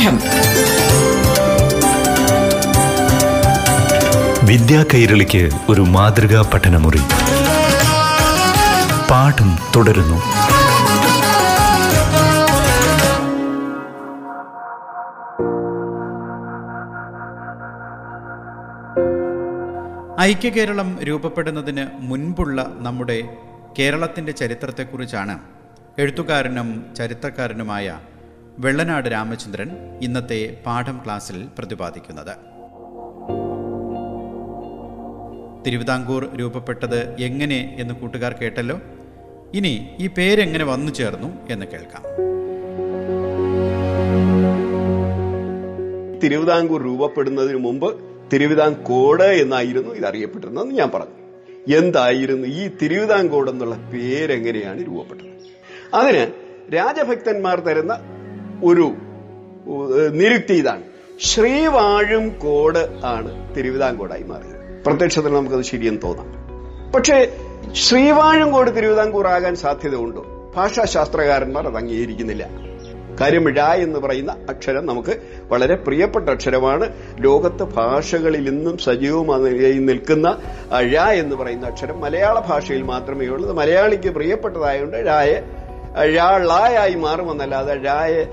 പാഠം. വിദ്യാ കൈരളിക്ക് ഒരു മാതൃകാ പഠനമുറി. പാഠം തുടരുന്നു. ഐക്യകേരളം രൂപപ്പെടുന്നതിന് മുൻപുള്ള നമ്മുടെ കേരളത്തിന്റെ ചരിത്രത്തെക്കുറിച്ചാണ്. എഴുത്തുകാരനും ചരിത്രകാരനുമായ വെള്ളനാട് രാമചന്ദ്രൻ ഇന്നത്തെ പാഠം ക്ലാസ്സിൽ പ്രതിപാദിക്കുന്നത്. തിരുവിതാംകൂർ രൂപപ്പെട്ടത് എങ്ങനെ എന്ന് കൂട്ടുകാർ കേട്ടല്ലോ? ഇനി ഈ പേരെങ്ങനെ വന്നു ചേർന്നു എന്ന് കേൾക്കാം. തിരുവിതാംകൂർ രൂപപ്പെടുന്നതിന് മുമ്പ് തിരുവിതാംകോട് എന്നായിരുന്നു ഇത് അറിയപ്പെട്ടിരുന്നതെന്ന് ഞാൻ പറഞ്ഞു. എന്തായിരുന്നു ഈ തിരുവിതാംകോട് എന്നുള്ള പേരെങ്ങനെയാണ് രൂപപ്പെട്ടത്? അതിന് രാജഭക്തന്മാർ തരുന്ന ഒരു നിരുക്തി ഇതാണ്. ശ്രീവാഴും കോട് ആണ് തിരുവിതാംകോടായി മാറിയത്. പ്രത്യക്ഷത്തിൽ നമുക്കത് ശരിയെന്ന് തോന്നാം. പക്ഷേ ശ്രീവാഴുംകോട് തിരുവിതാംകൂർ ആകാൻ സാധ്യതയുണ്ടോ? ഭാഷാശാസ്ത്രകാരന്മാർ അത് അംഗീകരിക്കുന്നില്ല. കാര്യം എന്ന് പറയുന്ന അക്ഷരം നമുക്ക് വളരെ പ്രിയപ്പെട്ട അക്ഷരമാണ്. ലോകത്ത് ഭാഷകളിൽ ഇന്നും സജീവമായി നിൽക്കുന്ന ഴ എന്ന് പറയുന്ന അക്ഷരം മലയാള ഭാഷയിൽ മാത്രമേ ഉള്ളൂ. മലയാളിക്ക് പ്രിയപ്പെട്ടതായതുകൊണ്ട് ഴായെ ഴ ളായായി മാറുമെന്നല്ലാതെ ഴായെ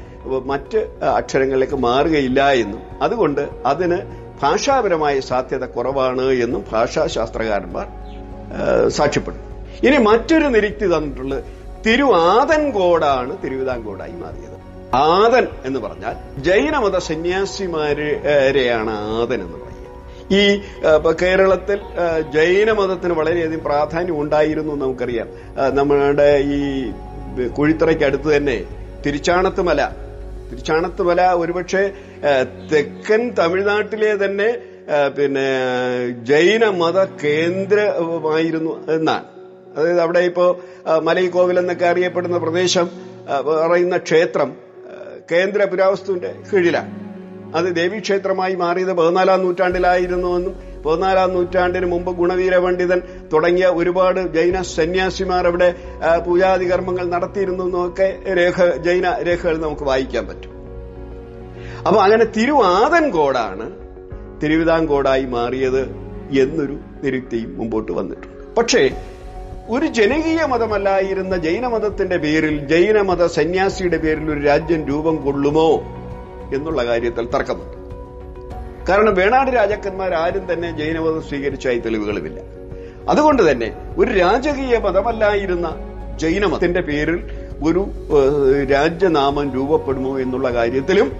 മറ്റ് അക്ഷരങ്ങളിലേക്ക് മാറുകയില്ല എന്നും. അതുകൊണ്ട് അതിന് ഭാഷാപരമായ സാധ്യത കുറവാണ് എന്നും ഭാഷാശാസ്ത്രകാരന്മാർ സാക്ഷ്യപ്പെടുന്നു. സാക്ഷ്യപ്പെടും ഇനി മറ്റൊരു നിരുക്തി തന്നിട്ടുള്ളത് തിരുവാതൻകോടാണ് തിരുവിതാംകോടായി മാറിയത്. ആദൻ എന്ന് പറഞ്ഞാൽ ജൈനമത സന്യാസിമാരെയാണ് ആദൻ എന്ന് പറയുന്നത്. ഈ കേരളത്തിൽ ജൈനമതത്തിന് വളരെയധികം പ്രാധാന്യം ഉണ്ടായിരുന്നു നമുക്കറിയാം. നമ്മുടെ ഈ കുഴിത്തറയ്ക്ക് അടുത്ത് തന്നെ തിരുച്ചാണത്തുമല തിരുച്ചാണത്തുമല ഒരുപക്ഷെ തെക്കൻ തമിഴ്നാട്ടിലെ തന്നെ പിന്നെ ജൈന മത കേന്ദ്രമായിരുന്നു എന്നാണ് അതായത് അവിടെ ഇപ്പോ മലൈക്കോവിൽ എന്നൊക്കെ അറിയപ്പെടുന്ന പ്രദേശം പറയുന്ന ക്ഷേത്രം കേന്ദ്ര പുരാവസ്തുവിന്റെ കീഴിലാണ്. അത് ദേവീക്ഷേത്രമായി മാറിയത് പതിനാലാം നൂറ്റാണ്ടിലായിരുന്നുവെന്നും പതിനാലാം നൂറ്റാണ്ടിന് മുമ്പ് ഗുണവീര പണ്ഡിതൻ തുടങ്ങിയ ഒരുപാട് ജൈന സന്യാസിമാർ അവിടെ പൂജാതി കർമ്മങ്ങൾ നടത്തിയിരുന്നു എന്നൊക്കെ രേഖ ജൈന രേഖകൾ നമുക്ക് വായിക്കാൻ പറ്റും. അപ്പൊ അങ്ങനെ തിരുവാതൻകോടാണ് തിരുവിതാംകോടായി മാറിയത് എന്നൊരു നിരുക്തിയും മുമ്പോട്ട് വന്നിട്ടുണ്ട്. പക്ഷേ ഒരു ജനകീയ മതമല്ലായിരുന്ന ജൈനമതത്തിന്റെ പേരിൽ ജൈനമത സന്യാസിയുടെ പേരിൽ ഒരു രാജ്യം രൂപം കൊള്ളുമോ എന്നുള്ള കാര്യത്തിൽ തർക്കമുണ്ട്. കാരണം വേണാട് രാജാക്കന്മാർ ആരും തന്നെ ജൈനമതം സ്വീകരിച്ചായി തെളിവുകളുമില്ല. അതുകൊണ്ട് തന്നെ ഒരു രാജകീയ മതമല്ലായിരുന്ന ജൈനമതത്തിന്റെ പേരിൽ ഒരു രാജ്യനാമം രൂപപ്പെടുമോ എന്നുള്ള കാര്യത്തിലും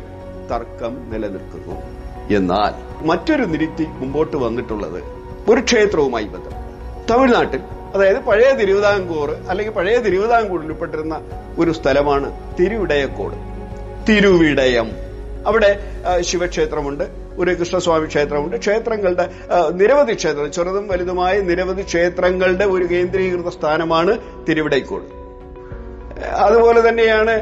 തർക്കം നിലനിൽക്കുന്നു. എന്നാൽ മറ്റൊരു നിരുത്തി മുമ്പോട്ട് വന്നിട്ടുള്ളത് ഒരു ക്ഷേത്രവുമായി ബന്ധം. തമിഴ്നാട്ടിൽ അതായത് പഴയ തിരുവിതാംകൂർ അല്ലെങ്കിൽ പഴയ തിരുവിതാംകൂറിൽ ഉൾപ്പെട്ടിരുന്ന ഒരു സ്ഥലമാണ് തിരുവിടയക്കോട്. തിരുവിടയം. അവിടെ ശിവക്ഷേത്രമുണ്ട്. ഒരു കൃഷ്ണസ്വാമി ക്ഷേത്രമുണ്ട്. ക്ഷേത്രങ്ങളുടെ നിരവധി ക്ഷേത്രം ചെറുതും വലുതുമായ നിരവധി ക്ഷേത്രങ്ങളുടെ ഒരു കേന്ദ്രീകൃത സ്ഥാനമാണ് തിരുവിടൈക്കോട്. അതുപോലെ തന്നെയാണ്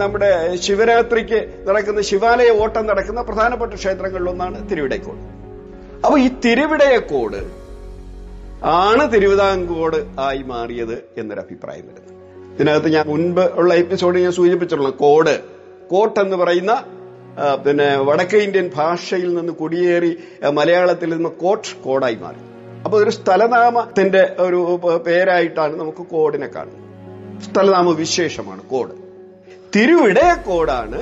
നമ്മുടെ ശിവരാത്രിക്ക് നടക്കുന്ന ശിവാലയ ഓട്ടം നടക്കുന്ന പ്രധാനപ്പെട്ട ക്ഷേത്രങ്ങളിലൊന്നാണ് തിരുവിടൈക്കോട്. അപ്പൊ ഈ തിരുവിടയക്കോട് ആണ് തിരുവിതാംകോട് ആയി മാറിയത് എന്നൊരു അഭിപ്രായം വരുന്നത്. ഇതിനകത്ത് ഞാൻ മുൻപ് ഉള്ള എപ്പിസോഡ് ഞാൻ സൂചിപ്പിച്ചിട്ടുള്ള കോട് കോട്ട് എന്ന് പറയുന്ന പിന്നെ വടക്കേ ഇന്ത്യൻ ഭാഷയിൽ നിന്ന് കുടിയേറി മലയാളത്തിൽ നിന്ന് കോട്ട് കോടായി മാറി. അപ്പൊ ഒരു സ്ഥലനാമത്തിന്റെ ഒരു പേരായിട്ടാണ് നമുക്ക് കോടിനെ കാണുന്നത്. സ്ഥലനാമ വിശേഷമാണ് കോട് തിരുവിടയക്കോടാണ്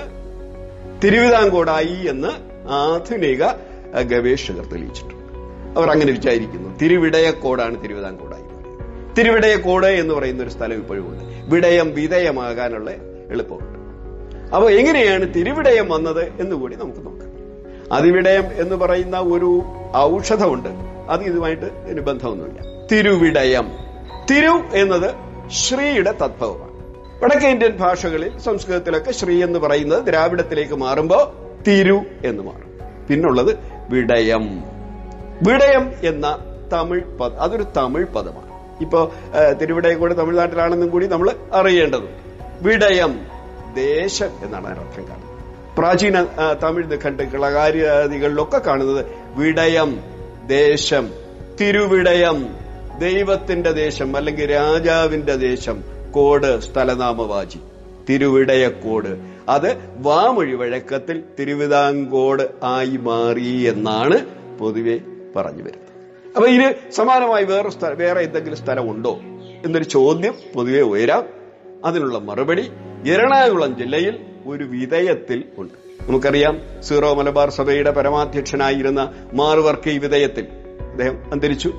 തിരുവിതാംകോടായി എന്ന് ആധുനിക ഗവേഷകർ തെളിയിച്ചിട്ടുണ്ട്. അവർ അങ്ങനെ വിചാരിക്കുന്നു. തിരുവിടയക്കോടാണ് തിരുവിതാംകോടായി തിരുവിടയ കോട് എന്ന് പറയുന്ന ഒരു സ്ഥലം ഇപ്പോഴും ഉണ്ട് വിടയം വിധേയമാകാനുള്ള എളുപ്പമുണ്ട് അപ്പൊ എങ്ങനെയാണ് തിരുവിടയം വന്നത് എന്ന് കൂടി നമുക്ക് നോക്കാം. അതിവിടയം എന്ന് പറയുന്ന ഒരു ഔഷധമുണ്ട്. അത് ഇതുമായിട്ട് ബന്ധമൊന്നുമില്ല. തിരുവിടയം. തിരു എന്നത് ശ്രീയുടെ തദ്ഭവമാണ് വടക്കേ ഇന്ത്യൻ ഭാഷകളിൽ സംസ്കൃതത്തിലൊക്കെ ശ്രീ എന്ന് പറയുന്നത് ദ്രാവിഡത്തിലേക്ക് മാറുമ്പോ തിരു എന്ന് മാറും. പിന്നുള്ളത് വിടയം. വിടയം എന്ന തമിഴ് പദ അതൊരു തമിഴ് പദമാണ്. ഇപ്പോ തിരുവിടയം കൂടെ തമിഴ്നാട്ടിലാണെന്നും കൂടി നമ്മൾ അറിയേണ്ടതുണ്ട്. വിടയം. ദേശം എന്നാണ് അതിനർത്ഥം കാണുന്നത്. പ്രാചീന തമിഴ് നിഘണ്ടുക്കൾ അകാര്യാദികളിലൊക്കെ കാണുന്നത് വിടയം ദേശം തിരുവിടയം ദൈവത്തിന്റെ ദേശം അല്ലെങ്കിൽ രാജാവിന്റെ ദേശം കോട് സ്ഥലനാമവാചി തിരുവിടയക്കോട്. അത് വാമൊഴി വഴക്കത്തിൽ തിരുവിതാംകോട് ആയി മാറി എന്നാണ് പൊതുവെ പറഞ്ഞു വരുന്നത്. അപ്പൊ ഇതിന് സമാനമായി വേറെ വേറെ എന്തെങ്കിലും സ്ഥലമുണ്ടോ എന്നൊരു ചോദ്യം പൊതുവെ ഉയരാം. അതിനുള്ള മറുപടി എറണാകുളം ജില്ലയിൽ ഒരു വിധേയത്തിൽ ഉണ്ട്. നമുക്കറിയാം സീറോ മലബാർ സഭയുടെ പരമാധ്യക്ഷനായിരുന്ന മാറുവർക്കൈ വിധേയത്തിൽ അദ്ദേഹം അന്തരിച്ചു.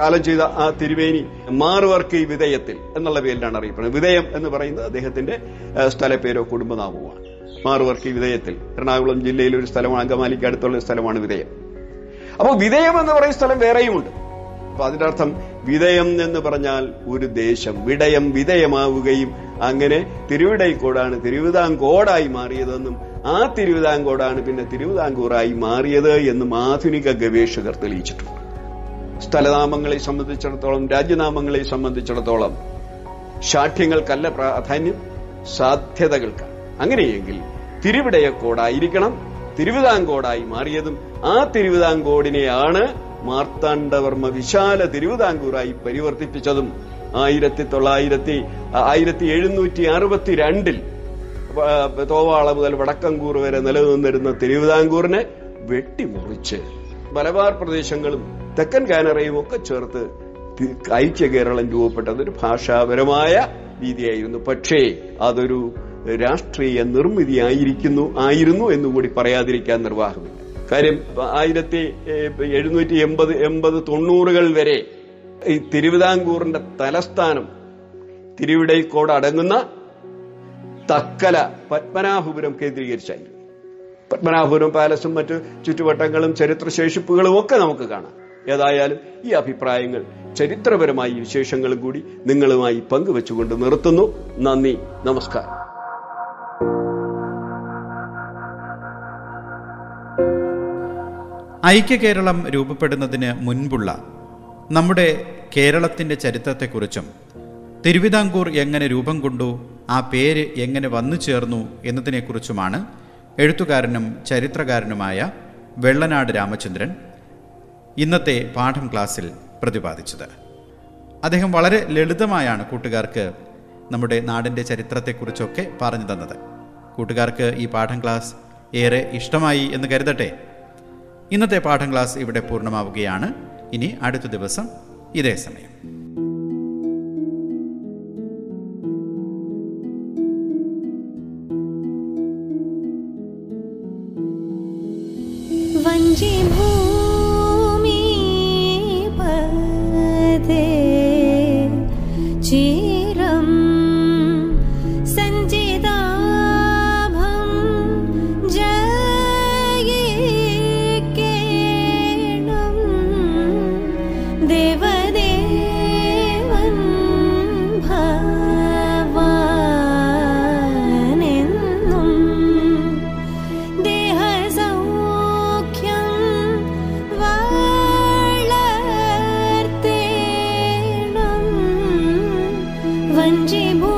കാലം ചെയ്ത ആ തിരുവേനി മാറുവർക്കൈ വിധേയത്തിൽ എന്നുള്ള പേരിലാണ് അറിയപ്പെടുന്നത്. വിധേയം എന്ന് പറയുന്നത് അദ്ദേഹത്തിന്റെ സ്ഥലപ്പേരോ കുടുംബനാമവുമാണ് മാറുവർക്ക് വിധേയത്തിൽ എറണാകുളം ജില്ലയിലെ ഒരു സ്ഥലമാണ് അങ്കമാലിക്ക് അടുത്തുള്ള സ്ഥലമാണ് വിധേയം. അപ്പോൾ വിധേയം എന്ന് പറയുന്ന സ്ഥലം വേറെയുമുണ്ട്. അപ്പൊ അതിന്റെ അർത്ഥം വിധേയം എന്ന് പറഞ്ഞാൽ ഒരു ദേശം. വിടയം വിധേയമാവുകയും അങ്ങനെ തിരുവിടൈക്കോടാണ് തിരുവിതാംകോടായി മാറിയതെന്നും ആ തിരുവിതാംകോടാണ് പിന്നെ തിരുവിതാംകൂറായി മാറിയത് എന്നും ആധുനിക ഗവേഷകർ തെളിയിച്ചിട്ടുണ്ട്. സ്ഥലനാമങ്ങളെ സംബന്ധിച്ചിടത്തോളം രാജ്യനാമങ്ങളെ സംബന്ധിച്ചിടത്തോളം ശാഠ്യങ്ങൾക്കല്ല പ്രാധാന്യം സാധ്യതകൾക്കാണ്. അങ്ങനെയെങ്കിൽ തിരുവിടയക്കോടായിരിക്കണം തിരുവിതാംകോടായി മാറിയതും ആ തിരുവിതാംകോടിനെയാണ് മാർത്താണ്ഡവർമ്മ വിശാല തിരുവിതാംകൂറായി പരിവർത്തിപ്പിച്ചതും ആയിരത്തി തൊള്ളായിരത്തി ആയിരത്തി എഴുന്നൂറ്റി അറുപത്തി രണ്ടിൽ തോവാള മുതൽ വടക്കങ്കൂർ വരെ നിലനിന്നിരുന്ന തിരുവിതാംകൂറിനെ വെട്ടിമുറിച്ച് മലബാർ പ്രദേശങ്ങളും തെക്കൻ കാനറയും ഒക്കെ ചേർത്ത് ഐക്യ കേരളം രൂപപ്പെട്ടത് ഒരു ഭാഷാപരമായ രീതിയായിരുന്നു. പക്ഷേ അതൊരു രാഷ്ട്രീയ നിർമ്മിതി ആയിരിക്കുന്നു ആയിരുന്നു എന്നുകൂടി പറയാതിരിക്കാൻ നിർവാഹമില്ല. കാര്യം ആയിരത്തി എഴുന്നൂറ്റി എൺപത് എൺപത് തൊണ്ണൂറുകൾ വരെ ഈ തിരുവിതാംകൂറിന്റെ തലസ്ഥാനം തിരുവിടൈക്കോട് അടങ്ങുന്ന തക്കല പത്മനാഭപുരം കേന്ദ്രീകരിച്ചായിരുന്നു. പത്മനാഭപുരം പാലസും മറ്റു ചുറ്റുവട്ടങ്ങളും ചരിത്രശേഷിപ്പുകളും ഒക്കെ നമുക്ക് കാണാം. ഏതായാലും ഈ അഭിപ്രായങ്ങൾ ചരിത്രപരമായ വിശേഷങ്ങളും കൂടി നിങ്ങളുമായി പങ്കുവെച്ചുകൊണ്ട് നിർത്തുന്നു. നന്ദി നമസ്കാരം. ഐക്യ കേരളം രൂപപ്പെടുന്നതിന് മുൻപുള്ള നമ്മുടെ കേരളത്തിന്റെ ചരിത്രത്തെക്കുറിച്ചും തിരുവിതാംകൂർ എങ്ങനെ രൂപം കൊണ്ടു ആ പേര് എങ്ങനെ വന്നു ചേർന്നു എന്നതിനെക്കുറിച്ചുമാണ് എഴുത്തുകാരനും ചരിത്രകാരനുമായ വെള്ളനാട് രാമചന്ദ്രൻ ഇന്നത്തെ പാഠം ക്ലാസ്സിൽ പ്രതിപാദിച്ചത്. അദ്ദേഹം വളരെ ലളിതമായാണ് കൂട്ടുകാർക്ക് നമ്മുടെ നാടിന്റെ ചരിത്രത്തെക്കുറിച്ചൊക്കെ പറഞ്ഞു തന്നത്. കൂട്ടുകാർക്ക് ഈ പാഠം ക്ലാസ് ഏറെ ഇഷ്ടമായി എന്ന് കരുതട്ടെ? ഇന്നത്തെ പാഠം ക്ലാസ് ഇവിടെ പൂർണ്ണമാവുകയാണ് ഇനി അടുത്ത ദിവസം ഇതേ സമയം वञ्जे भूमि पदे वञ्जिभू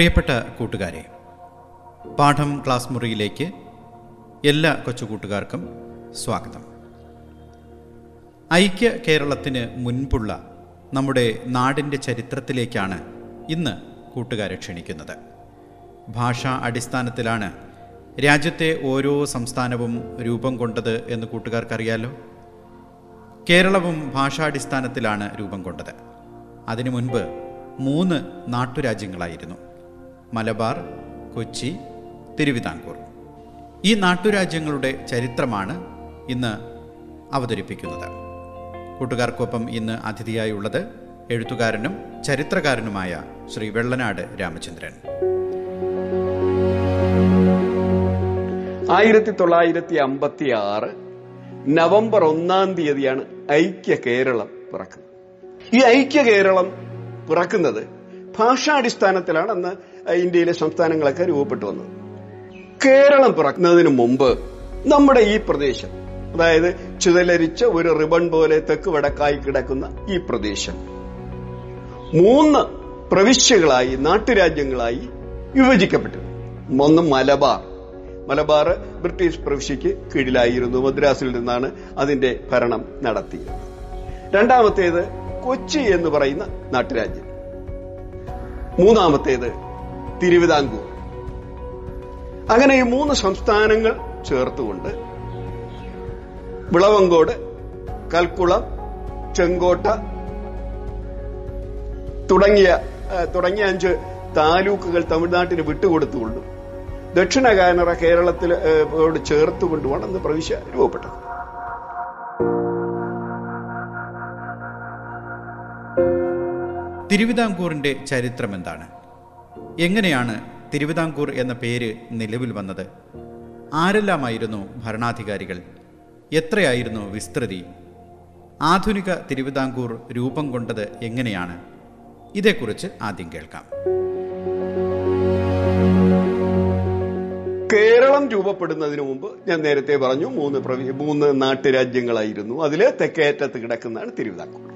പ്രിയപ്പെട്ട കൂട്ടുകാരെ പാഠം ക്ലാസ് മുറിയിലേക്ക് എല്ലാ കൊച്ചുകൂട്ടുകാർക്കും സ്വാഗതം. ഐക്യ കേരളത്തിന് മുൻപുള്ള നമ്മുടെ നാടിന്റെ ചരിത്രത്തിലേക്കാണ് ഇന്ന് കൂട്ടുകാരെ ക്ഷണിക്കുന്നത്. ഭാഷാ അടിസ്ഥാനത്തിലാണ് രാജ്യത്തെ ഓരോ സംസ്ഥാനവും രൂപം കൊണ്ടത് എന്ന് കൂട്ടുകാർക്കറിയാലോ? കേരളവും ഭാഷാടിസ്ഥാനത്തിലാണ് രൂപം കൊണ്ടത്. അതിനു മുൻപ് മൂന്ന് നാട്ടുരാജ്യങ്ങളായിരുന്നു. മലബാർ കൊച്ചി തിരുവിതാംകൂർ. ഈ നാട്ടുരാജ്യങ്ങളുടെ ചരിത്രമാണ് ഇന്ന് അവതരിപ്പിക്കുന്നത്. കൂട്ടുകാർക്കൊപ്പം ഇന്ന് അതിഥിയായുള്ളത് എഴുത്തുകാരനും ചരിത്രകാരനുമായ ശ്രീ വെള്ളനാട് രാമചന്ദ്രൻ. ആയിരത്തി തൊള്ളായിരത്തി അമ്പത്തി ആറ് നവംബർ ഒന്നാം തീയതിയാണ് ഐക്യ കേരളം പിറക്കുന്നത്. ഈ ഐക്യ കേരളം പിറക്കുന്നത് ഭാഷാടിസ്ഥാനത്തിലാണ് അന്ന് ഇന്ത്യയിലെ സംസ്ഥാനങ്ങളൊക്കെ രൂപപ്പെട്ടു വന്നത്. കേരളം പിറക്കുന്നതിന് മുമ്പ് നമ്മുടെ ഈ പ്രദേശം അതായത് ചുതലരിച്ച ഒരു റിബൺ പോലെ തെക്ക് വടക്കായി കിടക്കുന്ന ഈ പ്രദേശം മൂന്ന് പ്രവിശ്യകളായി നാട്ടുരാജ്യങ്ങളായി വിഭജിക്കപ്പെട്ടു. ഒന്ന് മലബാർ. മലബാർ ബ്രിട്ടീഷ് പ്രവിശ്യയ്ക്ക് കീഴിലായിരുന്നു മദ്രാസിൽ നിന്നാണ് അതിന്റെ ഭരണം നടത്തിയത്. രണ്ടാമത്തേത് കൊച്ചി എന്ന് പറയുന്ന നാട്ടുരാജ്യം. മൂന്നാമത്തേത് തിരുവിതാംകൂർ. അങ്ങനെ ഈ മൂന്ന് സംസ്ഥാനങ്ങൾ ചേർത്തുകൊണ്ട് വിളവങ്കോട് കൽക്കുളം ചെങ്കോട്ട തുടങ്ങിയ തുടങ്ങിയ അഞ്ച് താലൂക്കുകൾ തമിഴ്നാട്ടിന് വിട്ടുകൊടുത്തുകൊണ്ടും ദക്ഷിണ കാനറ കേരളത്തിൽ ചേർത്തുകൊണ്ടുമാണ് അന്ന് പ്രവിശ്യ രൂപപ്പെട്ടത്. തിരുവിതാംകൂറിന്റെ ചരിത്രം എന്താണ് എങ്ങനെയാണ് തിരുവിതാംകൂർ എന്ന പേര് നിലവിൽ വന്നത്? ആരെല്ലാമായിരുന്നു ഭരണാധികാരികൾ? എത്രയായിരുന്നു വിസ്തൃതി? ആധുനിക തിരുവിതാംകൂർ രൂപം കൊണ്ടത് എങ്ങനെയാണ്? ഇതേക്കുറിച്ച് ആദ്യം കേൾക്കാം. കേരളം രൂപപ്പെടുന്നതിന് മുമ്പ് ഞാൻ നേരത്തെ പറഞ്ഞു മൂന്ന് മൂന്ന് നാട്ടുരാജ്യങ്ങളായിരുന്നു. അതിലെ തെക്കേറ്റത്ത് കിടക്കുന്നതാണ് തിരുവിതാംകൂർ.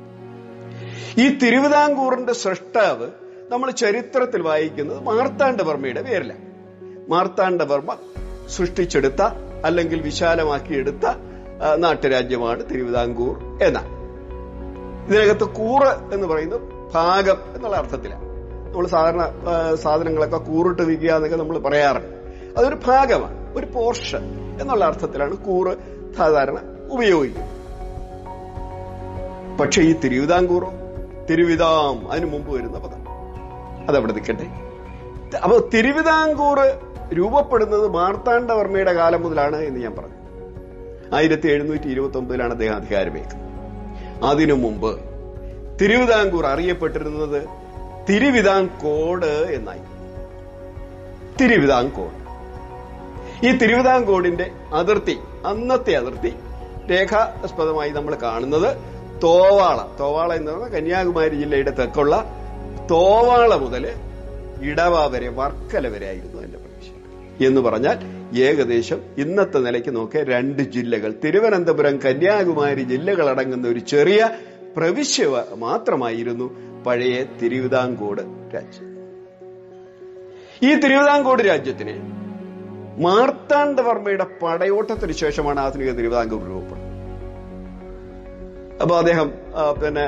ഈ തിരുവിതാംകൂറിന്റെ സൃഷ്ടാവ് നമ്മൾ ചരിത്രത്തിൽ വായിക്കുന്നത് മാർത്താണ്ഡവർമ്മയുടെ പേരിലാണ് മാർത്താണ്ഡവർമ്മ സൃഷ്ടിച്ചെടുത്ത അല്ലെങ്കിൽ വിശാലമാക്കിയെടുത്ത നാട്ടുരാജ്യമാണ് തിരുവിതാംകൂർ എന്ന ഇതിനകത്ത് കൂറ് എന്ന് പറയുന്നത് ഭാഗം എന്നുള്ള അർത്ഥത്തിലാണ് നമ്മൾ സാധാരണ സാധനങ്ങളൊക്കെ കൂറിട്ട് വിൽക്കുക എന്നൊക്കെ നമ്മൾ പറയാറുണ്ട്. അതൊരു ഭാഗമാണ് ഒരു പോർഷൻ എന്നുള്ള അർത്ഥത്തിലാണ് കൂറ് സാധാരണ ഉപയോഗിക്കുന്നത്. പക്ഷെ ഈ തിരുവിതാംകൂറോ തിരുവിതാം അതിനു മുമ്പ് വരുന്ന പദം അതവിടെ നിൽക്കട്ടെ. അപ്പോൾ തിരുവിതാംകൂർ രൂപപ്പെടുന്നത് മാർത്താണ്ഡവർമ്മയുടെ കാലം മുതലാണ് എന്ന് ഞാൻ പറഞ്ഞു. ആയിരത്തി എഴുന്നൂറ്റി ഇരുപത്തി ഒമ്പതിലാണ് അദ്ദേഹം അധികാരമേക്കുന്നത് അതിനു മുമ്പ് തിരുവിതാംകൂർ അറിയപ്പെട്ടിരുന്നത് തിരുവിതാംകോട് എന്നായി. തിരുവിതാംകോട്. ഈ തിരുവിതാംകോടിന്റെ അതിർത്തി അന്നത്തെ അതിർത്തി രേഖാസ്പദമായി നമ്മൾ കാണുന്നത് തോവാള. തോവാള എന്ന് പറഞ്ഞാൽ കന്യാകുമാരി ജില്ലയുടെ തെക്കുള്ള തോവാള മുതൽ ഇടവ വരെ വർക്കല വരെ ആയിരുന്നു എന്റെ പ്രതീക്ഷ എന്ന് പറഞ്ഞാൽ ഏകദേശം ഇന്നത്തെ നിലയ്ക്ക് നോക്കിയ രണ്ട് ജില്ലകൾ. തിരുവനന്തപുരം കന്യാകുമാരി ജില്ലകൾ അടങ്ങുന്ന ഒരു ചെറിയ പ്രവിശ്യ മാത്രമായിരുന്നു പഴയ തിരുവിതാംകോട് രാജ്യം. ഈ തിരുവിതാംകൂട് രാജ്യത്തിന് മാർത്താണ്ഡവർമ്മയുടെ പടയോട്ടത്തിന് ശേഷമാണ് ആധുനിക തിരുവിതാംകൂർ രൂപപ്പെടുന്നത്. അപ്പൊ അദ്ദേഹം പിന്നെ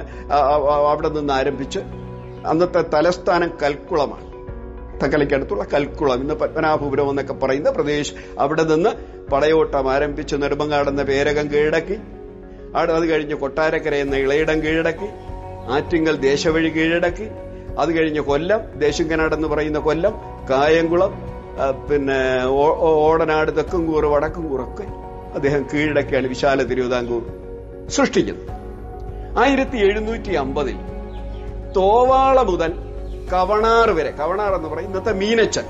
അവിടെ നിന്ന് ആരംഭിച്ച് അന്നത്തെ തലസ്ഥാനം കൽക്കുളമാണ്. തക്കലയ്ക്കടുത്തുള്ള കൽക്കുളം. ഇന്ന് പത്മനാഭപുരം എന്നൊക്കെ പറയുന്ന പ്രദേശം. അവിടെ നിന്ന് പടയോട്ടം ആരംഭിച്ച് നെടുമങ്ങാടെന്ന പേരകം കീഴടക്കി. അത് കഴിഞ്ഞ് കൊട്ടാരക്കര എന്ന ഇളയിടം കീഴടക്കി. ആറ്റിങ്ങൽ ദേശവഴി കീഴടക്കി. അത് കഴിഞ്ഞ് കൊല്ലം ദേശിങ്കനാടെന്ന് പറയുന്ന കൊല്ലം കായംകുളം പിന്നെ ഓടനാട് തെക്കുംകൂർ വടക്കുംകൂറൊക്കെ അദ്ദേഹം കീഴടക്കിയാണ് വിശാല തിരുവിതാംകൂർ സൃഷ്ടിക്കുന്നത്. ആയിരത്തി എഴുന്നൂറ്റി അമ്പതിൽ തോവാള മുതൽ കവണാർ വരെ. കവണാർ എന്ന് പറയും ഇന്നത്തെ മീനച്ചൽ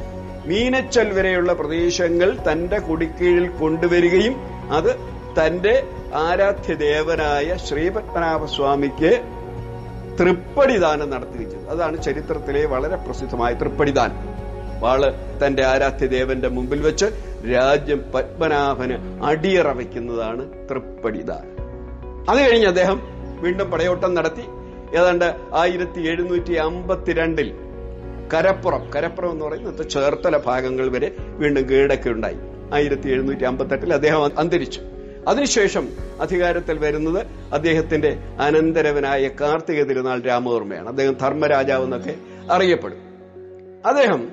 മീനച്ചൽ വരെയുള്ള പ്രദേശങ്ങൾ തന്റെ കുടിക്കീഴിൽ കൊണ്ടുവരികയും അത് തന്റെ ആരാധ്യ ദേവനായ ശ്രീപത്മനാഭസ്വാമിക്ക് തൃപ്പടിദാനം നടത്തുകയും ചെയ്തു. അതാണ് ചരിത്രത്തിലെ വളരെ പ്രസിദ്ധമായ തൃപ്പടിദാനം. വാൾ തന്റെ ആരാധ്യ ദേവന്റെ മുമ്പിൽ വെച്ച് രാജ്യം പത്മനാഭന് അടിയറ വയ്ക്കുന്നതാണ് തൃപ്പടിദാനം. അത് കഴിഞ്ഞ് അദ്ദേഹം വീണ്ടും പടയോട്ടം നടത്തി. ഏതാണ്ട് ആയിരത്തി എഴുന്നൂറ്റി അമ്പത്തിരണ്ടിൽ കരപ്പുറം കരപ്പുറം എന്ന് പറയുന്നത് ചേർത്തല ഭാഗങ്ങൾ വരെ വീണ്ടും കീഴടക്കുണ്ടായി ആയിരത്തി എഴുന്നൂറ്റി അമ്പത്തെട്ടിൽ അദ്ദേഹം അന്തരിച്ചു. അതിനുശേഷം അധികാരത്തിൽ വരുന്നത് അദ്ദേഹത്തിന്റെ അനന്തരവനായ കാർത്തിക തിരുനാൾ രാമവർമ്മയാണ്. അദ്ദേഹം ധർമ്മരാജാവ് എന്നൊക്കെ അറിയപ്പെടും. അദ്ദേഹം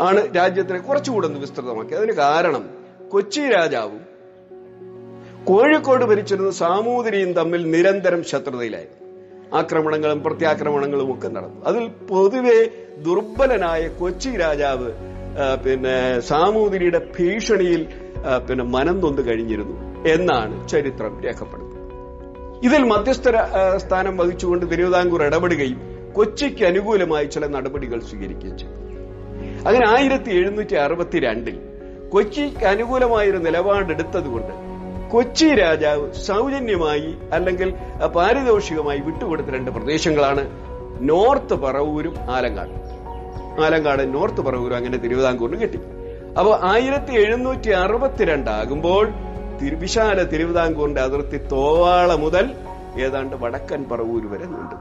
ആണ് രാജ്യത്തിനെ കുറച്ചുകൂടെ ഒന്ന് വിസ്തൃതമാക്കി. അതിന് കാരണം കൊച്ചി രാജാവും കോഴിക്കോട് ഭരിച്ചിരുന്ന സാമൂതിരിയും തമ്മിൽ നിരന്തരം ശത്രുതയിലായിരുന്നു. ആക്രമണങ്ങളും പ്രത്യാക്രമണങ്ങളും ഒക്കെ നടന്നു. അതിൽ പൊതുവെ ദുർബലനായ കൊച്ചി രാജാവ് പിന്നെ സാമൂതിരിയുടെ ഭീഷണിയിൽ പിന്നെ മനം നൊന്ന് കഴിഞ്ഞിരുന്നു എന്നാണ് ചരിത്രം രേഖപ്പെടുന്നത് ഇതിൽ മധ്യസ്ഥ സ്ഥാനം വഹിച്ചുകൊണ്ട് തിരുവിതാംകൂർ ഇടപെടുകയും കൊച്ചിക്ക് അനുകൂലമായി ചില നടപടികൾ സ്വീകരിക്കുകയും ചെയ്തു. അങ്ങനെ ആയിരത്തി എഴുന്നൂറ്റി അറുപത്തിരണ്ടിൽ കൊച്ചിക്ക് അനുകൂലമായൊരു നിലപാടെടുത്തതുകൊണ്ട് കൊച്ചി രാജാവ് സൗജന്യമായി അല്ലെങ്കിൽ പാരിതോഷികമായി വിട്ടുകൊടുത്ത രണ്ട് പ്രദേശങ്ങളാണ് നോർത്ത് പറവൂരും ആലങ്കാട്. ആലങ്കാട് നോർത്ത് പറവൂരും അങ്ങനെ തിരുവിതാംകൂറിന് കിട്ടി. അപ്പോൾ ആയിരത്തി എഴുന്നൂറ്റി അറുപത്തിരണ്ടാകുമ്പോൾ ആകുമ്പോൾ വിശാല തിരുവിതാംകൂറിന്റെ അതിർത്തി തോവാള മുതൽ ഏതാണ്ട് വടക്കൻ പറവൂര് വരെ നീണ്ടു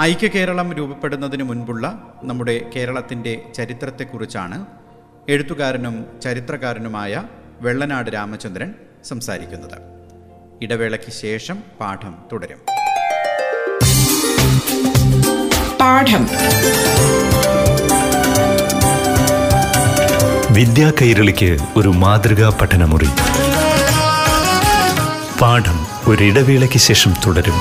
ഐക്യ കേരളം രൂപപ്പെടുന്നതിന് മുൻപുള്ള നമ്മുടെ കേരളത്തിന്റെ ചരിത്രത്തെക്കുറിച്ചാണ് എഴുത്തുകാരനും ചരിത്രകാരനുമായ വെള്ളനാട് രാമചന്ദ്രൻ സംസാരിക്കുന്നത്. ഇടവേളയ്ക്ക് ശേഷം പാഠം തുടരും. പാഠം. വിദ്യാ കൈരളിക്ക് ഒരു മാതൃകാ പഠനമുറി. പാഠം ഒരിടവേളയ്ക്ക് ശേഷം തുടരും.